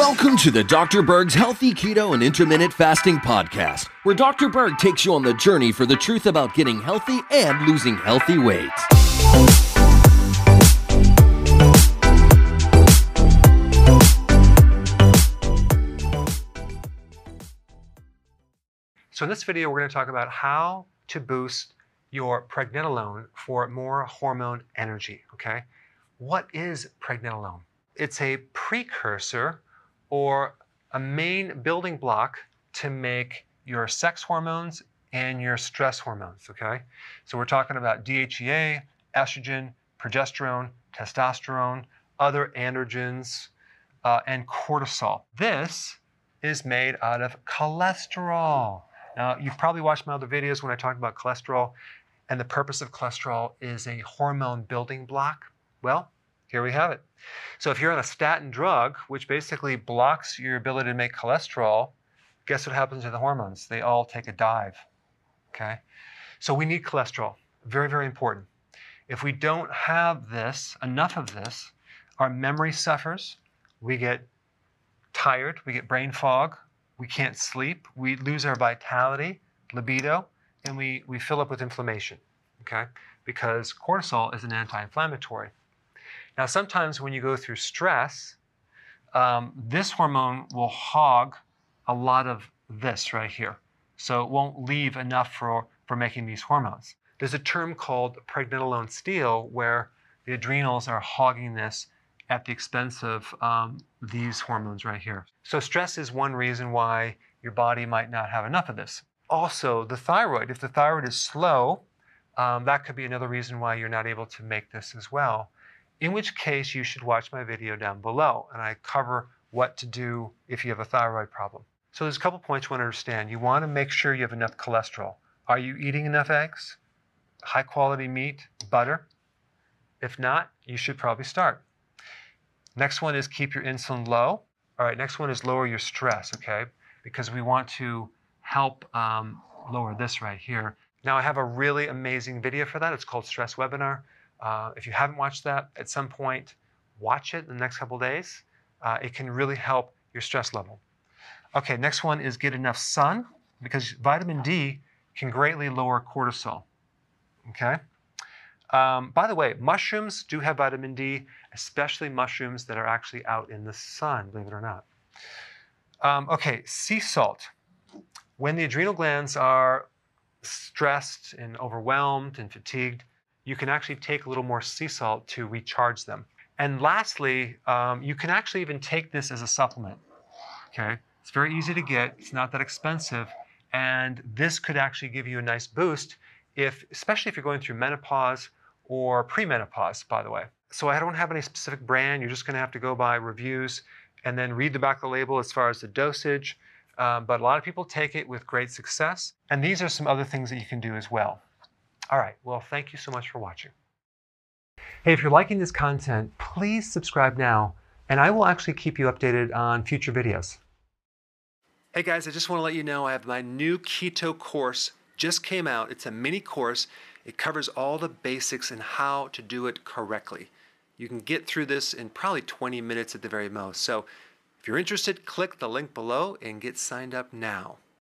Welcome to the Dr. Berg's Healthy Keto and Intermittent Fasting Podcast, where Dr. Berg takes you on the journey for the truth about getting healthy and losing healthy weight. So, in this video, we're going to talk about how to boost your pregnenolone for more hormone energy. Okay, what is pregnenolone? It's a precursor or a main building block to make your sex hormones and your stress hormones, okay? So we're talking about DHEA, estrogen, progesterone, testosterone, other androgens, uh, and cortisol. This is made out of cholesterol. Now, you've probably watched my other videos when I talked about cholesterol, and the purpose of cholesterol is a hormone building block. Well, here we have it. So if you're on a statin drug, which basically blocks your ability to make cholesterol, guess what happens to the hormones? They all take a dive. Okay? So we need cholesterol. Very, very important. If we don't have this, enough of this, our memory suffers. We get tired, we get brain fog, we can't sleep, we lose our vitality, libido, and we, we fill up with inflammation. Okay? Because cortisol is an anti-inflammatory. Now, sometimes when you go through stress, um, this hormone will hog a lot of this right here. So it won't leave enough for, for making these hormones. There's a term called pregnenolone steal where the adrenals are hogging this at the expense of um, these hormones right here. So stress is one reason why your body might not have enough of this. Also, the thyroid, if the thyroid is slow, um, that could be another reason why you're not able to make this as well in which case you should watch my video down below. And I cover what to do if you have a thyroid problem. So there's a couple points you want to understand. You want to make sure you have enough cholesterol. Are you eating enough eggs? High quality meat, butter? If not, you should probably start. Next one is keep your insulin low. All right, next one is lower your stress, okay? Because we want to help um, lower this right here. Now I have a really amazing video for that. It's called Stress Webinar. Uh, if you haven't watched that, at some point, watch it in the next couple days. Uh, it can really help your stress level. Okay, next one is get enough sun because vitamin D can greatly lower cortisol. Okay? Um, by the way, mushrooms do have vitamin D, especially mushrooms that are actually out in the sun, believe it or not. Um, okay, sea salt. When the adrenal glands are stressed and overwhelmed and fatigued, you can actually take a little more sea salt to recharge them. And lastly, um, you can actually even take this as a supplement. Okay, it's very easy to get. It's not that expensive, and this could actually give you a nice boost if, especially if you're going through menopause or premenopause. By the way, so I don't have any specific brand. You're just going to have to go by reviews and then read the back of the label as far as the dosage. Um, but a lot of people take it with great success. And these are some other things that you can do as well. All right, well, thank you so much for watching. Hey, if you're liking this content, please subscribe now, and I will actually keep you updated on future videos. Hey guys, I just want to let you know I have my new keto course just came out. It's a mini course. It covers all the basics and how to do it correctly. You can get through this in probably 20 minutes at the very most. So if you're interested, click the link below and get signed up now.